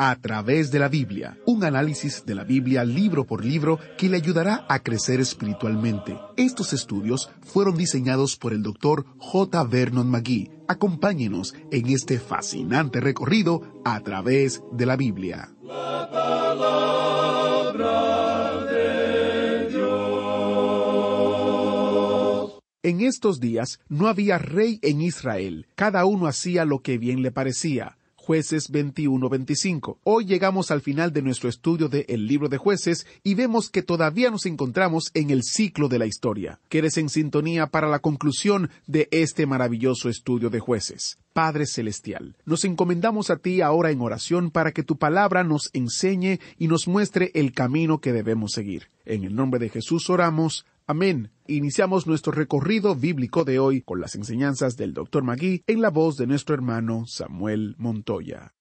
A través de la Biblia, un análisis de la Biblia libro por libro que le ayudará a crecer espiritualmente. Estos estudios fueron diseñados por el Dr. J. Vernon McGee. Acompáñenos en este fascinante recorrido a través de la Biblia. La palabra de Dios. En estos días no había rey en Israel, cada uno hacía lo que bien le parecía. Jueces 21-25. Hoy llegamos al final de nuestro estudio de El libro de jueces y vemos que todavía nos encontramos en el ciclo de la historia. Quedes en sintonía para la conclusión de este maravilloso estudio de jueces. Padre Celestial, nos encomendamos a ti ahora en oración para que tu palabra nos enseñe y nos muestre el camino que debemos seguir. En el nombre de Jesús oramos. Amén. Iniciamos nuestro recorrido bíblico de hoy con las enseñanzas del Dr. Magui en la voz de nuestro hermano Samuel Montoya.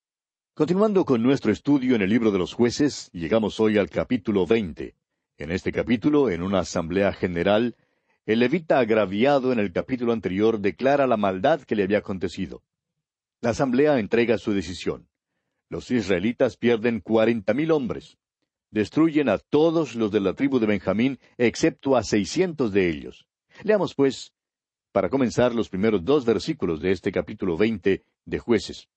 Continuando con nuestro estudio en el libro de los jueces, llegamos hoy al capítulo 20. En este capítulo, en una asamblea general, el levita agraviado en el capítulo anterior declara la maldad que le había acontecido. La asamblea entrega su decisión. Los israelitas pierden cuarenta mil hombres. Destruyen a todos los de la tribu de Benjamín, excepto a seiscientos de ellos. Leamos, pues, para comenzar los primeros dos versículos de este capítulo veinte de jueces.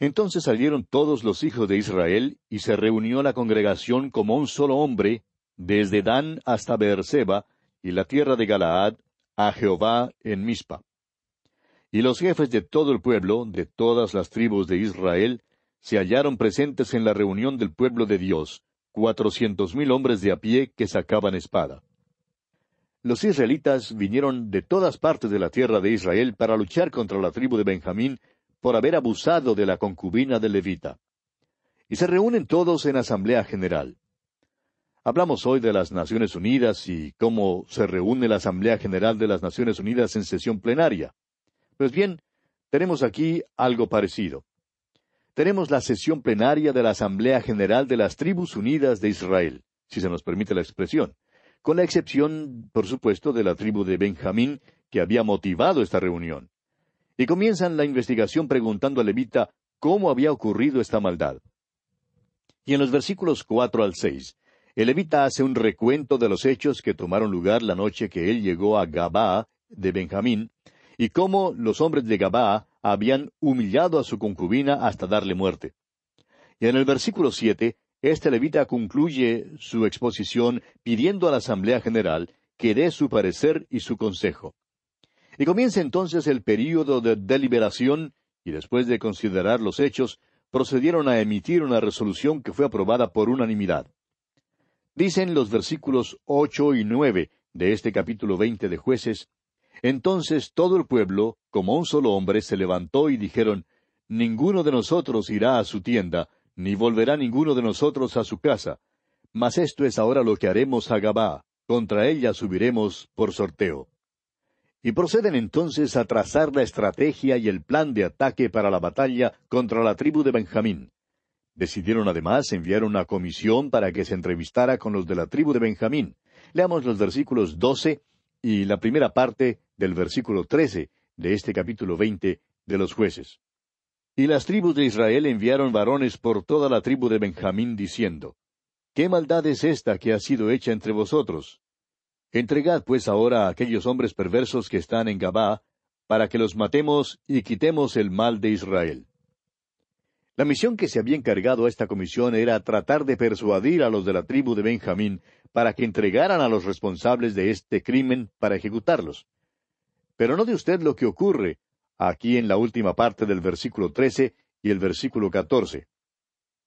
Entonces salieron todos los hijos de Israel, y se reunió la congregación como un solo hombre, desde Dan hasta Beerseba, y la tierra de Galaad, a Jehová en Mizpa. Y los jefes de todo el pueblo, de todas las tribus de Israel, se hallaron presentes en la reunión del pueblo de Dios, cuatrocientos mil hombres de a pie que sacaban espada. Los israelitas vinieron de todas partes de la tierra de Israel para luchar contra la tribu de Benjamín por haber abusado de la concubina de Levita. Y se reúnen todos en asamblea general. Hablamos hoy de las Naciones Unidas y cómo se reúne la Asamblea General de las Naciones Unidas en sesión plenaria. Pues bien, tenemos aquí algo parecido. Tenemos la sesión plenaria de la Asamblea General de las Tribus Unidas de Israel, si se nos permite la expresión, con la excepción, por supuesto, de la tribu de Benjamín, que había motivado esta reunión. Y comienzan la investigación preguntando a Levita cómo había ocurrido esta maldad. Y en los versículos cuatro al seis, el levita hace un recuento de los hechos que tomaron lugar la noche que él llegó a Gabaa de Benjamín, y cómo los hombres de Gabaa habían humillado a su concubina hasta darle muerte. Y en el versículo siete, este levita concluye su exposición pidiendo a la Asamblea General que dé su parecer y su consejo. Y comienza entonces el período de deliberación, y después de considerar los hechos, procedieron a emitir una resolución que fue aprobada por unanimidad. Dicen los versículos ocho y nueve de este capítulo veinte de jueces, Entonces todo el pueblo, como un solo hombre, se levantó y dijeron, Ninguno de nosotros irá a su tienda, ni volverá ninguno de nosotros a su casa. Mas esto es ahora lo que haremos a Gabá, contra ella subiremos por sorteo. Y proceden entonces a trazar la estrategia y el plan de ataque para la batalla contra la tribu de Benjamín. Decidieron además enviar una comisión para que se entrevistara con los de la tribu de Benjamín. Leamos los versículos doce y la primera parte del versículo trece de este capítulo veinte de los jueces. Y las tribus de Israel enviaron varones por toda la tribu de Benjamín diciendo, ¿Qué maldad es esta que ha sido hecha entre vosotros? Entregad pues ahora a aquellos hombres perversos que están en Gabá, para que los matemos y quitemos el mal de Israel. La misión que se había encargado a esta comisión era tratar de persuadir a los de la tribu de Benjamín para que entregaran a los responsables de este crimen para ejecutarlos. Pero no de usted lo que ocurre aquí en la última parte del versículo trece y el versículo catorce.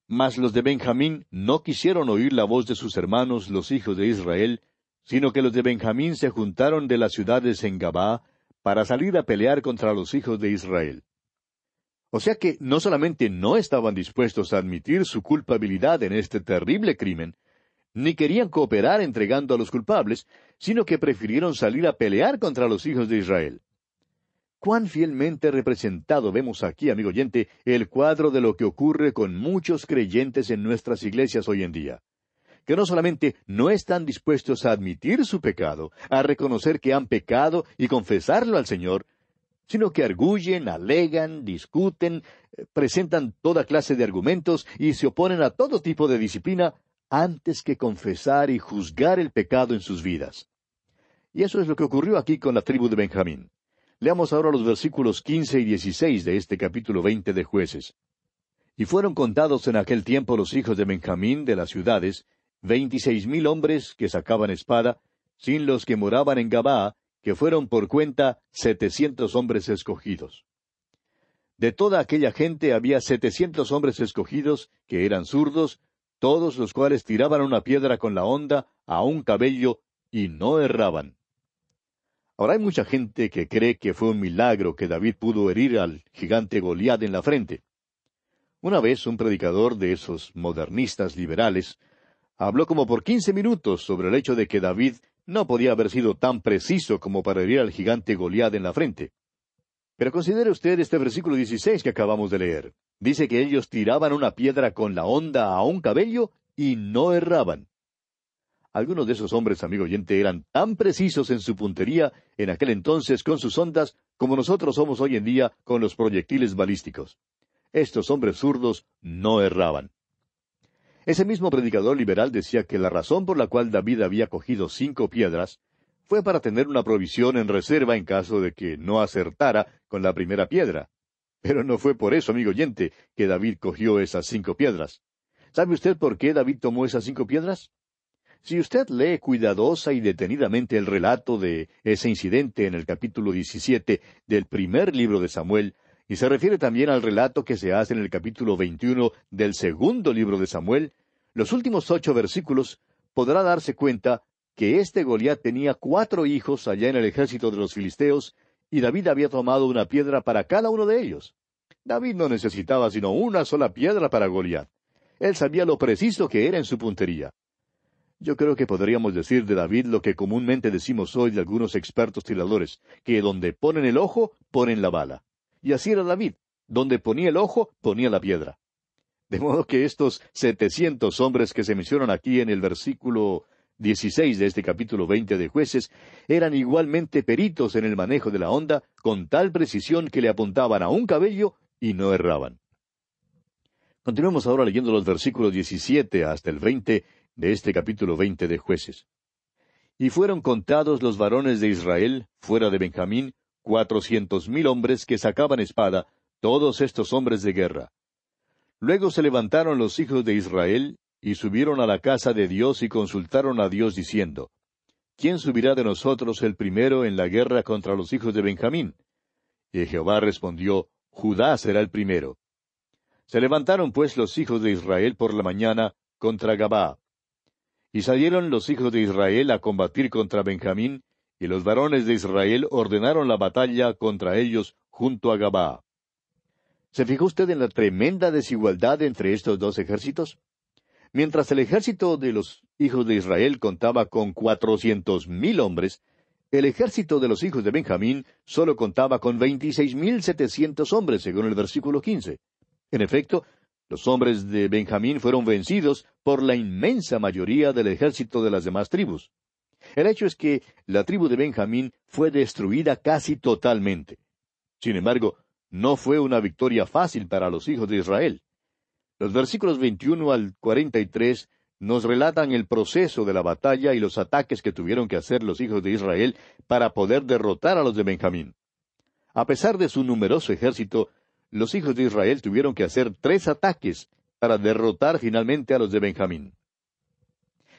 Mas los de Benjamín no quisieron oír la voz de sus hermanos los hijos de Israel, sino que los de Benjamín se juntaron de las ciudades en Gabá para salir a pelear contra los hijos de Israel. O sea que no solamente no estaban dispuestos a admitir su culpabilidad en este terrible crimen, ni querían cooperar entregando a los culpables, sino que prefirieron salir a pelear contra los hijos de Israel. Cuán fielmente representado vemos aquí, amigo oyente, el cuadro de lo que ocurre con muchos creyentes en nuestras iglesias hoy en día que no solamente no están dispuestos a admitir su pecado, a reconocer que han pecado y confesarlo al Señor, sino que arguyen, alegan, discuten, eh, presentan toda clase de argumentos y se oponen a todo tipo de disciplina antes que confesar y juzgar el pecado en sus vidas. Y eso es lo que ocurrió aquí con la tribu de Benjamín. Leamos ahora los versículos quince y dieciséis de este capítulo veinte de Jueces. Y fueron contados en aquel tiempo los hijos de Benjamín de las ciudades, veintiséis mil hombres que sacaban espada, sin los que moraban en Gabaa, que fueron por cuenta setecientos hombres escogidos. De toda aquella gente había setecientos hombres escogidos, que eran zurdos, todos los cuales tiraban una piedra con la honda a un cabello y no erraban. Ahora hay mucha gente que cree que fue un milagro que David pudo herir al gigante Goliat en la frente. Una vez un predicador de esos modernistas liberales habló como por quince minutos sobre el hecho de que David no podía haber sido tan preciso como para herir al gigante Goliat en la frente. Pero considere usted este versículo 16 que acabamos de leer. Dice que ellos tiraban una piedra con la honda a un cabello y no erraban. Algunos de esos hombres, amigo oyente, eran tan precisos en su puntería en aquel entonces con sus ondas como nosotros somos hoy en día con los proyectiles balísticos. Estos hombres zurdos no erraban. Ese mismo predicador liberal decía que la razón por la cual David había cogido cinco piedras fue para tener una provisión en reserva en caso de que no acertara con la primera piedra. Pero no fue por eso, amigo oyente, que David cogió esas cinco piedras. ¿Sabe usted por qué David tomó esas cinco piedras? Si usted lee cuidadosa y detenidamente el relato de ese incidente en el capítulo 17 del primer libro de Samuel, y se refiere también al relato que se hace en el capítulo 21 del segundo libro de Samuel, los últimos ocho versículos, podrá darse cuenta que este Goliat tenía cuatro hijos allá en el ejército de los filisteos, y David había tomado una piedra para cada uno de ellos. David no necesitaba sino una sola piedra para Goliat. Él sabía lo preciso que era en su puntería. Yo creo que podríamos decir de David lo que comúnmente decimos hoy de algunos expertos tiradores, que donde ponen el ojo, ponen la bala. Y así era David. Donde ponía el ojo, ponía la piedra. De modo que estos setecientos hombres que se mencionan aquí en el versículo dieciséis de este capítulo veinte de jueces eran igualmente peritos en el manejo de la onda, con tal precisión que le apuntaban a un cabello y no erraban. Continuemos ahora leyendo los versículos diecisiete hasta el veinte de este capítulo veinte de jueces. Y fueron contados los varones de Israel, fuera de Benjamín, cuatrocientos mil hombres que sacaban espada, todos estos hombres de guerra. Luego se levantaron los hijos de Israel, y subieron a la casa de Dios y consultaron a Dios diciendo, ¿Quién subirá de nosotros el primero en la guerra contra los hijos de Benjamín? Y Jehová respondió, Judá será el primero. Se levantaron pues los hijos de Israel por la mañana contra Gabá. Y salieron los hijos de Israel a combatir contra Benjamín, y los varones de Israel ordenaron la batalla contra ellos junto a Gabá. ¿Se fijó usted en la tremenda desigualdad entre estos dos ejércitos? Mientras el ejército de los hijos de Israel contaba con cuatrocientos mil hombres, el ejército de los hijos de Benjamín solo contaba con veintiséis mil setecientos hombres, según el versículo quince. En efecto, los hombres de Benjamín fueron vencidos por la inmensa mayoría del ejército de las demás tribus. El hecho es que la tribu de Benjamín fue destruida casi totalmente. Sin embargo, no fue una victoria fácil para los hijos de Israel. Los versículos 21 al 43 nos relatan el proceso de la batalla y los ataques que tuvieron que hacer los hijos de Israel para poder derrotar a los de Benjamín. A pesar de su numeroso ejército, los hijos de Israel tuvieron que hacer tres ataques para derrotar finalmente a los de Benjamín.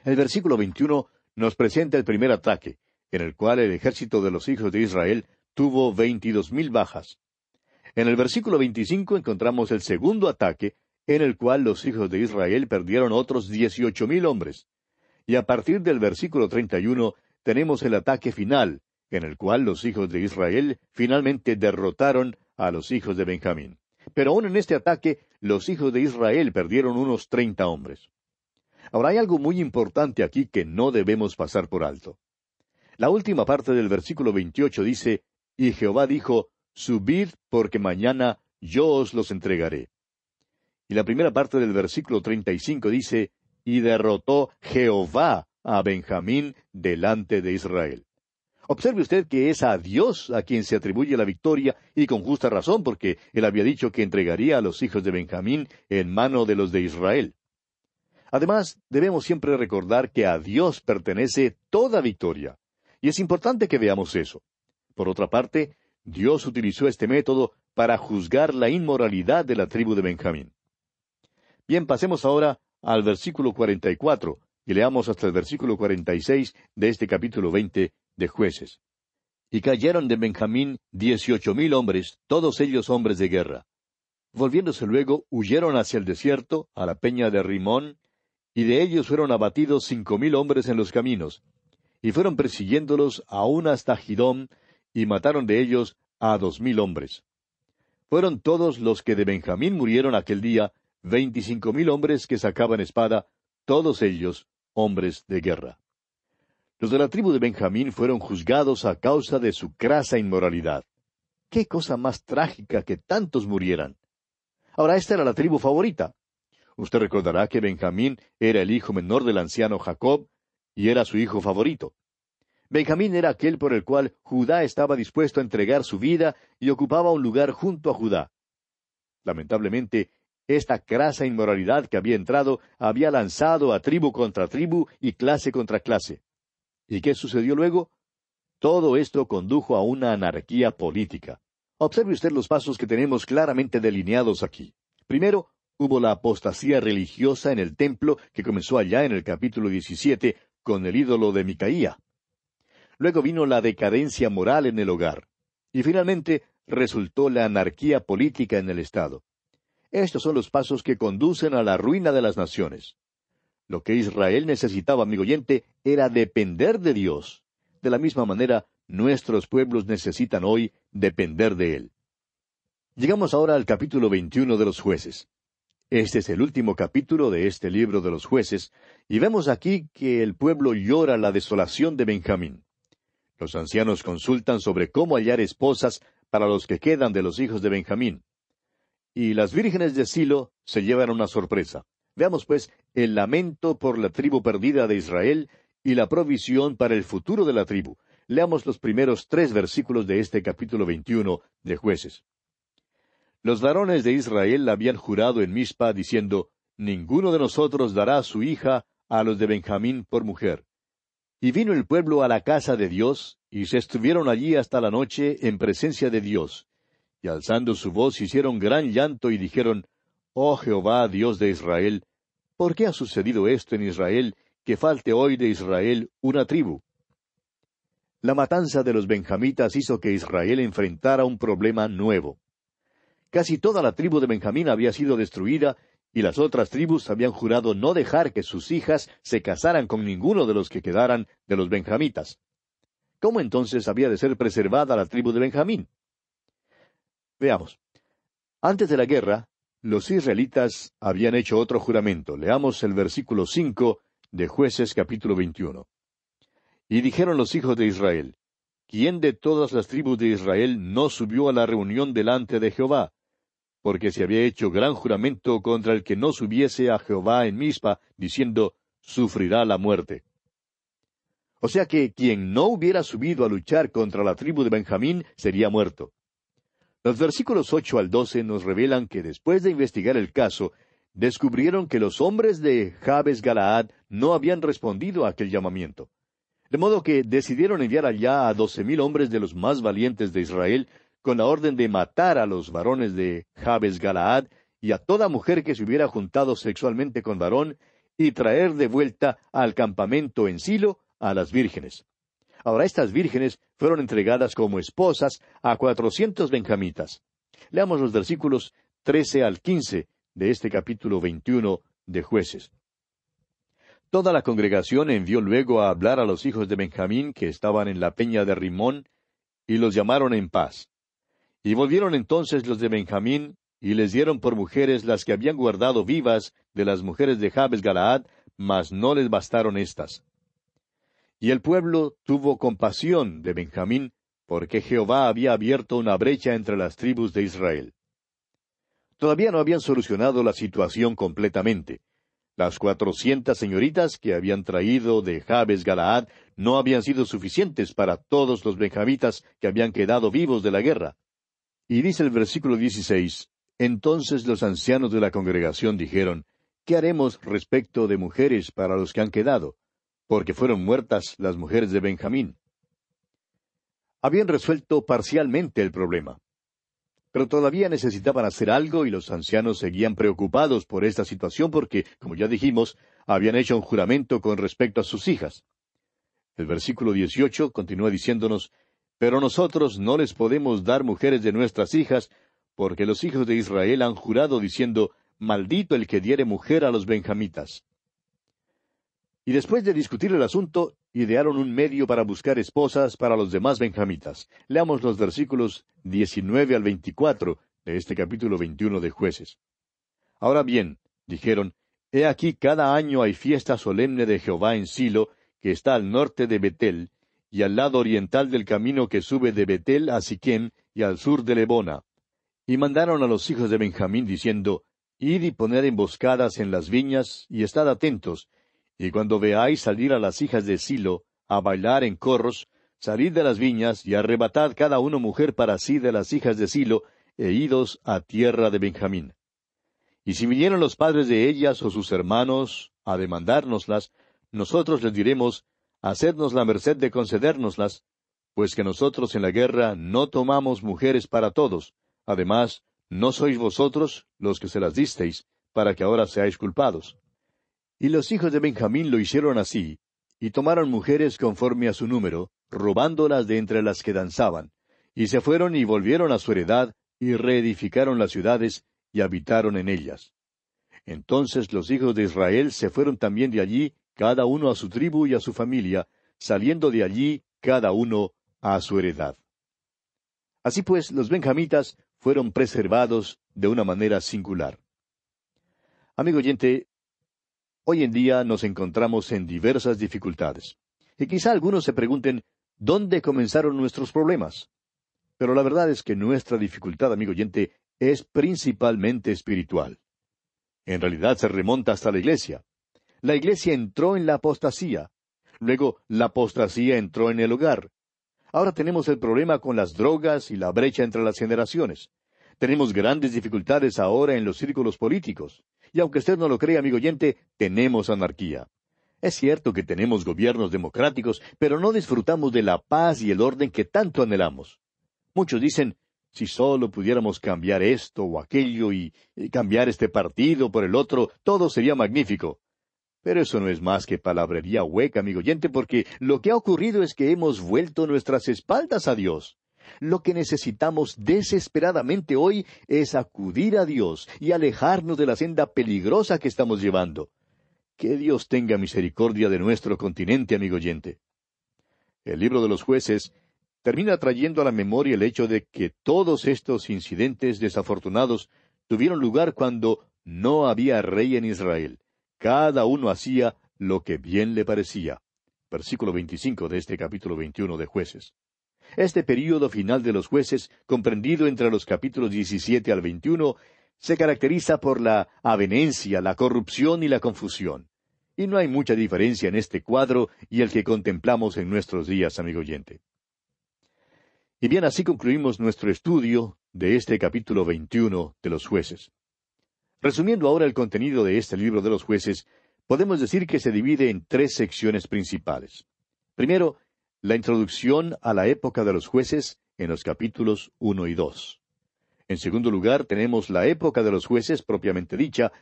El versículo 21 nos presenta el primer ataque, en el cual el ejército de los hijos de Israel tuvo veintidós mil bajas. En el versículo 25 encontramos el segundo ataque, en el cual los hijos de Israel perdieron otros dieciocho mil hombres. Y a partir del versículo 31 tenemos el ataque final, en el cual los hijos de Israel finalmente derrotaron a los hijos de Benjamín. Pero aún en este ataque, los hijos de Israel perdieron unos treinta hombres. Ahora hay algo muy importante aquí que no debemos pasar por alto. La última parte del versículo 28 dice, Y Jehová dijo, Subid porque mañana yo os los entregaré. Y la primera parte del versículo 35 dice, Y derrotó Jehová a Benjamín delante de Israel. Observe usted que es a Dios a quien se atribuye la victoria, y con justa razón, porque él había dicho que entregaría a los hijos de Benjamín en mano de los de Israel. Además, debemos siempre recordar que a Dios pertenece toda victoria. Y es importante que veamos eso. Por otra parte, Dios utilizó este método para juzgar la inmoralidad de la tribu de Benjamín. Bien, pasemos ahora al versículo 44 y leamos hasta el versículo 46 de este capítulo 20 de jueces. Y cayeron de Benjamín dieciocho mil hombres, todos ellos hombres de guerra. Volviéndose luego, huyeron hacia el desierto, a la peña de Rimón, y de ellos fueron abatidos cinco mil hombres en los caminos, y fueron persiguiéndolos aún hasta Gidón, y mataron de ellos a dos mil hombres. Fueron todos los que de Benjamín murieron aquel día, veinticinco mil hombres que sacaban espada, todos ellos hombres de guerra. Los de la tribu de Benjamín fueron juzgados a causa de su crasa inmoralidad. Qué cosa más trágica que tantos murieran. Ahora esta era la tribu favorita. Usted recordará que Benjamín era el hijo menor del anciano Jacob y era su hijo favorito. Benjamín era aquel por el cual Judá estaba dispuesto a entregar su vida y ocupaba un lugar junto a Judá. Lamentablemente, esta crasa inmoralidad que había entrado había lanzado a tribu contra tribu y clase contra clase. ¿Y qué sucedió luego? Todo esto condujo a una anarquía política. Observe usted los pasos que tenemos claramente delineados aquí. Primero, hubo la apostasía religiosa en el templo que comenzó allá en el capítulo 17 con el ídolo de Micaía. Luego vino la decadencia moral en el hogar. Y finalmente resultó la anarquía política en el Estado. Estos son los pasos que conducen a la ruina de las naciones. Lo que Israel necesitaba, amigo oyente, era depender de Dios. De la misma manera, nuestros pueblos necesitan hoy depender de Él. Llegamos ahora al capítulo 21 de los jueces. Este es el último capítulo de este libro de los jueces, y vemos aquí que el pueblo llora la desolación de Benjamín. Los ancianos consultan sobre cómo hallar esposas para los que quedan de los hijos de Benjamín. Y las vírgenes de Silo se llevan una sorpresa. Veamos pues el lamento por la tribu perdida de Israel y la provisión para el futuro de la tribu. Leamos los primeros tres versículos de este capítulo veintiuno de jueces. Los varones de Israel habían jurado en Mizpa diciendo, Ninguno de nosotros dará su hija a los de Benjamín por mujer. Y vino el pueblo a la casa de Dios, y se estuvieron allí hasta la noche en presencia de Dios. Y alzando su voz hicieron gran llanto y dijeron, Oh Jehová, Dios de Israel, ¿por qué ha sucedido esto en Israel, que falte hoy de Israel una tribu? La matanza de los benjamitas hizo que Israel enfrentara un problema nuevo. Casi toda la tribu de Benjamín había sido destruida y las otras tribus habían jurado no dejar que sus hijas se casaran con ninguno de los que quedaran de los benjamitas. ¿Cómo entonces había de ser preservada la tribu de Benjamín? Veamos. Antes de la guerra, los israelitas habían hecho otro juramento. Leamos el versículo cinco de Jueces capítulo veintiuno. Y dijeron los hijos de Israel, ¿quién de todas las tribus de Israel no subió a la reunión delante de Jehová? porque se había hecho gran juramento contra el que no subiese a Jehová en Mizpa, diciendo, sufrirá la muerte. O sea que quien no hubiera subido a luchar contra la tribu de Benjamín sería muerto. Los versículos ocho al doce nos revelan que después de investigar el caso, descubrieron que los hombres de Jabes Galaad no habían respondido a aquel llamamiento. De modo que decidieron enviar allá a doce mil hombres de los más valientes de Israel con la orden de matar a los varones de Jabes Galaad y a toda mujer que se hubiera juntado sexualmente con varón, y traer de vuelta al campamento en Silo a las vírgenes. Ahora estas vírgenes fueron entregadas como esposas a cuatrocientos benjamitas. Leamos los versículos trece al quince de este capítulo veintiuno de jueces. Toda la congregación envió luego a hablar a los hijos de Benjamín que estaban en la peña de Rimón, y los llamaron en paz. Y volvieron entonces los de Benjamín, y les dieron por mujeres las que habían guardado vivas de las mujeres de Jabes Galaad, mas no les bastaron éstas. Y el pueblo tuvo compasión de Benjamín, porque Jehová había abierto una brecha entre las tribus de Israel. Todavía no habían solucionado la situación completamente. Las cuatrocientas señoritas que habían traído de Jabes Galaad no habían sido suficientes para todos los benjamitas que habían quedado vivos de la guerra. Y dice el versículo 16, Entonces los ancianos de la congregación dijeron, ¿Qué haremos respecto de mujeres para los que han quedado? Porque fueron muertas las mujeres de Benjamín. Habían resuelto parcialmente el problema. Pero todavía necesitaban hacer algo y los ancianos seguían preocupados por esta situación porque, como ya dijimos, habían hecho un juramento con respecto a sus hijas. El versículo 18 continúa diciéndonos, Pero nosotros no les podemos dar mujeres de nuestras hijas, porque los hijos de Israel han jurado diciendo, Maldito el que diere mujer a los benjamitas. Y después de discutir el asunto, idearon un medio para buscar esposas para los demás benjamitas. Leamos los versículos 19 al 24 de este capítulo 21 de jueces. Ahora bien, dijeron, He aquí cada año hay fiesta solemne de Jehová en Silo, que está al norte de Betel, y al lado oriental del camino que sube de Betel a Siquem y al sur de Lebona. Y mandaron a los hijos de Benjamín diciendo, Id y poned emboscadas en las viñas, y estad atentos, y cuando veáis salir a las hijas de Silo a bailar en corros, salid de las viñas y arrebatad cada uno mujer para sí de las hijas de Silo, e idos a tierra de Benjamín. Y si vinieron los padres de ellas o sus hermanos a demandárnoslas, nosotros les diremos, Hacednos la merced de concedérnoslas, pues que nosotros en la guerra no tomamos mujeres para todos. Además, no sois vosotros los que se las disteis, para que ahora seáis culpados. Y los hijos de Benjamín lo hicieron así, y tomaron mujeres conforme a su número, robándolas de entre las que danzaban, y se fueron y volvieron a su heredad, y reedificaron las ciudades, y habitaron en ellas. Entonces los hijos de Israel se fueron también de allí, cada uno a su tribu y a su familia, saliendo de allí cada uno a su heredad. Así pues, los benjamitas fueron preservados de una manera singular. Amigo oyente, Hoy en día nos encontramos en diversas dificultades. Y quizá algunos se pregunten, ¿dónde comenzaron nuestros problemas? Pero la verdad es que nuestra dificultad, amigo oyente, es principalmente espiritual. En realidad se remonta hasta la iglesia. La iglesia entró en la apostasía. Luego la apostasía entró en el hogar. Ahora tenemos el problema con las drogas y la brecha entre las generaciones. Tenemos grandes dificultades ahora en los círculos políticos. Y aunque usted no lo crea, amigo oyente, tenemos anarquía. Es cierto que tenemos gobiernos democráticos, pero no disfrutamos de la paz y el orden que tanto anhelamos. Muchos dicen, si solo pudiéramos cambiar esto o aquello y, cambiar este partido por el otro, todo sería magnífico. Pero eso no es más que palabrería hueca, amigo oyente, porque lo que ha ocurrido es que hemos vuelto nuestras espaldas a Dios. Lo que necesitamos desesperadamente hoy es acudir a Dios y alejarnos de la senda peligrosa que estamos llevando. Que Dios tenga misericordia de nuestro continente, amigo oyente. El libro de los jueces termina trayendo a la memoria el hecho de que todos estos incidentes desafortunados tuvieron lugar cuando no había rey en Israel. Cada uno hacía lo que bien le parecía. Versículo 25 de este capítulo 21 de jueces. Este período final de los jueces, comprendido entre los capítulos 17 al 21, se caracteriza por la avenencia, la corrupción y la confusión. Y no hay mucha diferencia en este cuadro y el que contemplamos en nuestros días, amigo oyente. Y bien, así concluimos nuestro estudio de este capítulo 21 de los jueces. Resumiendo ahora el contenido de este libro de los jueces, podemos decir que se divide en tres secciones principales. Primero, la introducción a la época de los jueces en los capítulos uno y dos. En segundo lugar, tenemos la época de los jueces propiamente dicha,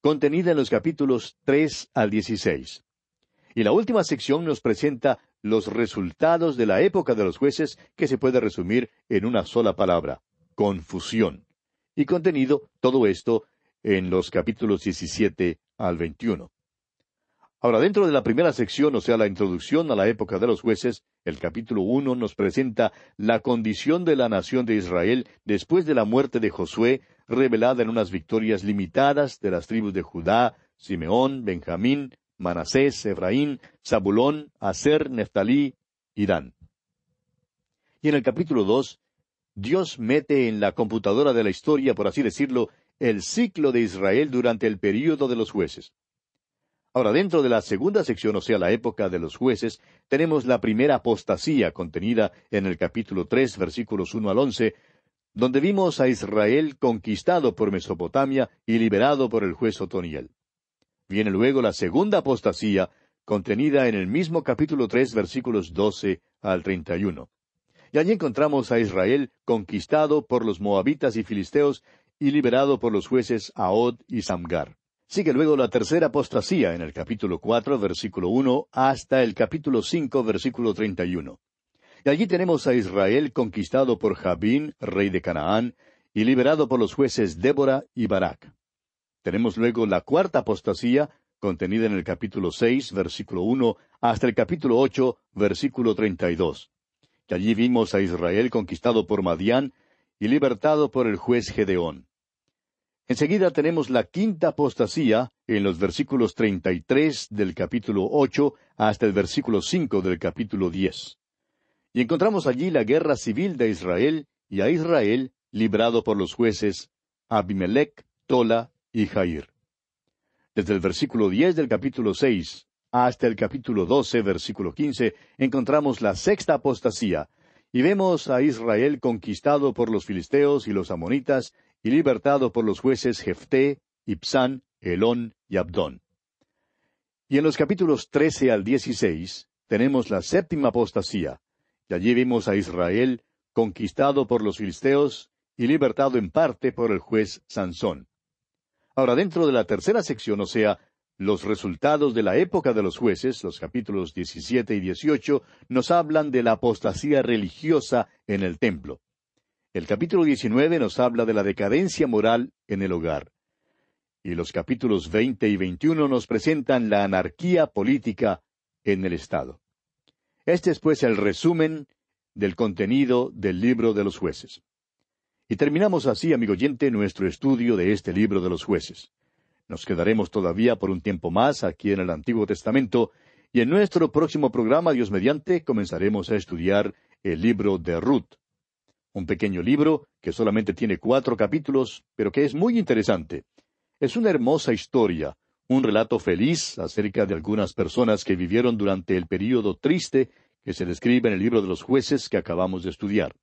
contenida en los capítulos tres al dieciséis. Y la última sección nos presenta los resultados de la época de los jueces que se puede resumir en una sola palabra, confusión. Y contenido todo esto en los capítulos 17 al 21. Ahora, dentro de la primera sección, o sea, la introducción a la época de los jueces, el capítulo uno nos presenta la condición de la nación de Israel después de la muerte de Josué, revelada en unas victorias limitadas de las tribus de Judá, Simeón, Benjamín, Manasés, Efraín, Zabulón, Aser, Neftalí y Dan. Y en el capítulo dos, Dios mete en la computadora de la historia, por así decirlo, el ciclo de Israel durante el período de los jueces. Ahora, dentro de la segunda sección, o sea, la época de los jueces, tenemos la primera apostasía contenida en el capítulo tres, versículos uno al once, donde vimos a Israel conquistado por Mesopotamia y liberado por el juez Otoniel. Viene luego la segunda apostasía, contenida en el mismo capítulo tres, versículos doce al treinta y uno. Y allí encontramos a Israel conquistado por los moabitas y filisteos y liberado por los jueces Ahod y Samgar. Sigue luego la tercera apostasía en el capítulo cuatro, versículo uno, hasta el capítulo cinco, versículo treinta y uno. Y allí tenemos a Israel conquistado por Jabín, rey de Canaán, y liberado por los jueces Débora y Barak. Tenemos luego la cuarta apostasía, contenida en el capítulo seis, versículo uno, hasta el capítulo ocho, versículo treinta y dos. Y allí vimos a Israel conquistado por Madián y libertado por el juez Gedeón. Enseguida tenemos la quinta apostasía en los versículos treinta y tres del capítulo ocho hasta el versículo cinco del capítulo diez. Y encontramos allí la guerra civil de Israel y a Israel librado por los jueces Abimelech, Tola y Jair. Desde el versículo diez del capítulo seis hasta el capítulo doce, versículo quince, encontramos la sexta apostasía, y vemos a Israel conquistado por los filisteos y los amonitas y libertado por los jueces Jefté, Ipsán, Elón y Abdón. Y en los capítulos trece al dieciséis tenemos la séptima apostasía, y allí vimos a Israel conquistado por los filisteos y libertado en parte por el juez Sansón. Ahora, dentro de la tercera sección, o sea, los resultados de la época de los jueces, los capítulos diecisiete y dieciocho, nos hablan de la apostasía religiosa en el templo. El capítulo 19 nos habla de la decadencia moral en el hogar. Y los capítulos 20 y 21 nos presentan la anarquía política en el Estado. Este es pues el resumen del contenido del libro de los jueces. Y terminamos así, amigo oyente, nuestro estudio de este libro de los jueces. Nos quedaremos todavía por un tiempo más aquí en el Antiguo Testamento, y en nuestro próximo programa, Dios mediante, comenzaremos a estudiar el libro de Ruth un pequeño libro que solamente tiene cuatro capítulos, pero que es muy interesante. Es una hermosa historia, un relato feliz acerca de algunas personas que vivieron durante el período triste que se describe en el libro de los jueces que acabamos de estudiar.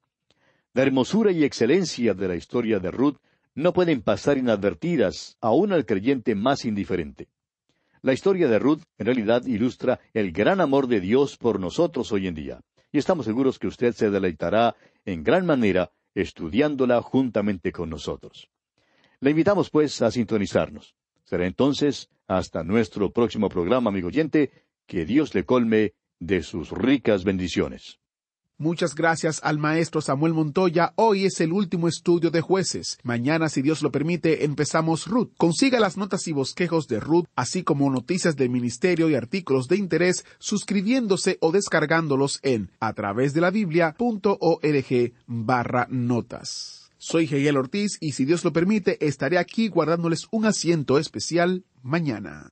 La hermosura y excelencia de la historia de Ruth no pueden pasar inadvertidas aún al creyente más indiferente. La historia de Ruth en realidad ilustra el gran amor de Dios por nosotros hoy en día y estamos seguros que usted se deleitará en gran manera estudiándola juntamente con nosotros. Le invitamos, pues, a sintonizarnos. Será entonces hasta nuestro próximo programa, amigo oyente, que Dios le colme de sus ricas bendiciones. Muchas gracias al maestro Samuel Montoya. Hoy es el último estudio de jueces. Mañana, si Dios lo permite, empezamos Ruth. Consiga las notas y bosquejos de Ruth, así como noticias del ministerio y artículos de interés, suscribiéndose o descargándolos en a través de la Biblia.org barra notas. Soy Hegel Ortiz y si Dios lo permite, estaré aquí guardándoles un asiento especial mañana.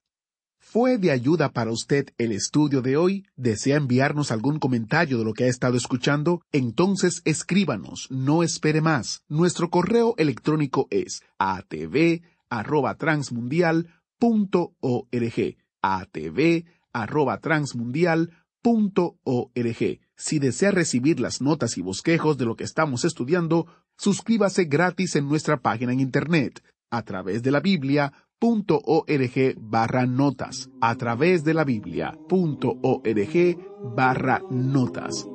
¿Fue de ayuda para usted el estudio de hoy? ¿Desea enviarnos algún comentario de lo que ha estado escuchando? Entonces escríbanos, no espere más. Nuestro correo electrónico es atv@transmundial.org. atv@transmundial.org. Si desea recibir las notas y bosquejos de lo que estamos estudiando, suscríbase gratis en nuestra página en internet a través de la Biblia .org barra notas a través de la Biblia.org barra notas.